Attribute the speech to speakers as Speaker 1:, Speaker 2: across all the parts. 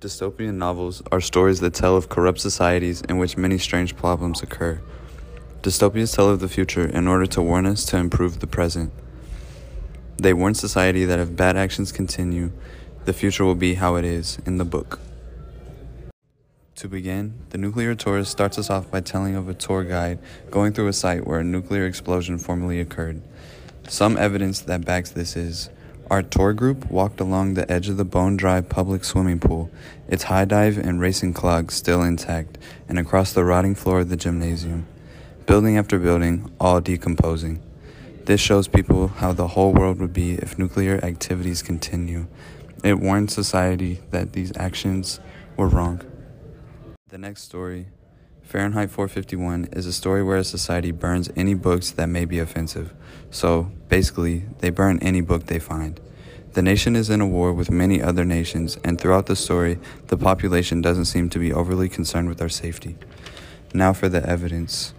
Speaker 1: Dystopian novels are stories that tell of corrupt societies in which many strange problems occur. Dystopias tell of the future in order to warn us to improve the present. They warn society that if bad actions continue, the future will be how it is in the book. To begin, the nuclear tourist starts us off by telling of a tour guide going through a site where a nuclear explosion formerly occurred. Some evidence that backs this is our tour group walked along the edge of the bone dry public swimming pool, its high dive and racing clogs still intact, and across the rotting floor of the gymnasium. Building after building, all decomposing. This shows people how the whole world would be if nuclear activities continue. It warns society that these actions were wrong. The next story, Fahrenheit 451, is a story where a society burns any books that may be offensive. So, basically, they burn any book they find. The nation is in a war with many other nations, and throughout the story, the population doesn't seem to be overly concerned with our safety. Now for the evidence.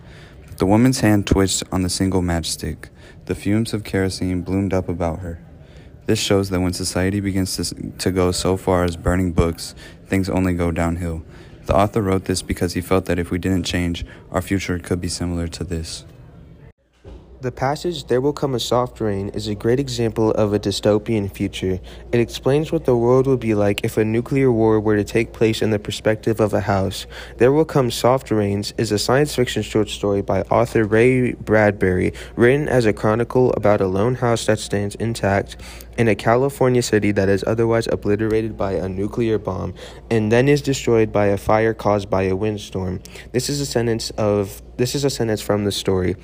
Speaker 1: The woman's hand twitched on the single matchstick. The fumes of kerosene bloomed up about her. This shows that when society begins to, to go so far as burning books, things only go downhill. The author wrote this because he felt that if we didn't change, our future could be similar to this.
Speaker 2: The passage, There Will Come a Soft Rain, is a great example of a dystopian future. It explains what the world would be like if a nuclear war were to take place in the perspective of a house. There Will Come Soft Rains is a science fiction short story by author Ray Bradbury, written as a chronicle about a lone house that stands intact in a California city that is otherwise obliterated by a nuclear bomb and then is destroyed by a fire caused by a windstorm. This is a sentence of this is a sentence from the story.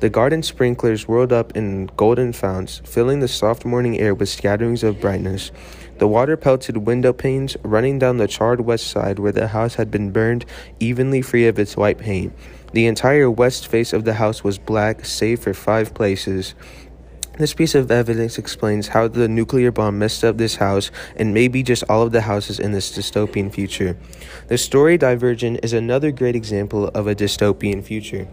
Speaker 2: The garden sprinklers whirled up in golden founts, filling the soft morning air with scatterings of brightness. The water pelted window panes running down the charred west side where the house had been burned evenly free of its white paint. The entire west face of the house was black, save for five places. This piece of evidence explains how the nuclear bomb messed up this house and maybe just all of the houses in this dystopian future. The story Divergent is another great example of a dystopian future.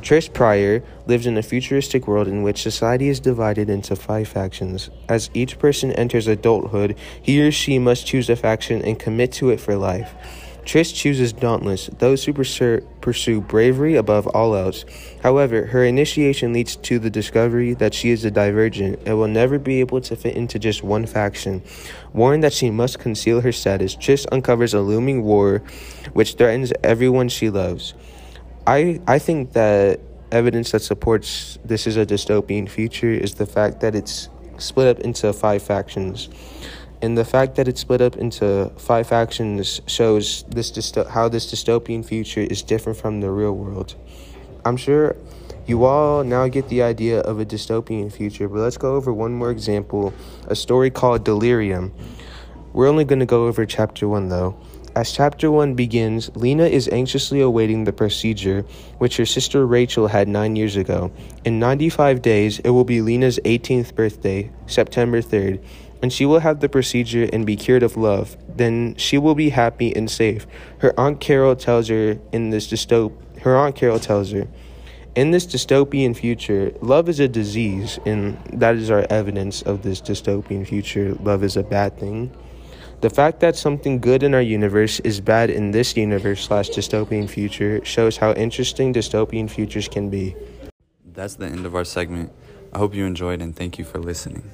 Speaker 2: Trish Prior lives in a futuristic world in which society is divided into five factions. As each person enters adulthood, he or she must choose a faction and commit to it for life. Trish chooses Dauntless, those who pursue bravery above all else. However, her initiation leads to the discovery that she is a divergent and will never be able to fit into just one faction. Warned that she must conceal her status, Trish uncovers a looming war which threatens everyone she loves. I, I think that evidence that supports this is a dystopian future is the fact that it's split up into five factions and the fact that it's split up into five factions shows this dysto- how this dystopian future is different from the real world. I'm sure you all now get the idea of a dystopian future, but let's go over one more example a story called Delirium. We're only going to go over chapter one though. As chapter 1 begins, Lena is anxiously awaiting the procedure which her sister Rachel had nine years ago. In 95 days, it will be Lena's 18th birthday, September 3rd, and she will have the procedure and be cured of love. Then she will be happy and safe. Her aunt Carol tells her in this dystop her aunt Carol tells her in this dystopian future, love is a disease, and that is our evidence of this dystopian future. Love is a bad thing. The fact that something good in our universe is bad in this universe slash dystopian future shows how interesting dystopian futures can be.
Speaker 1: That's the end of our segment. I hope you enjoyed and thank you for listening.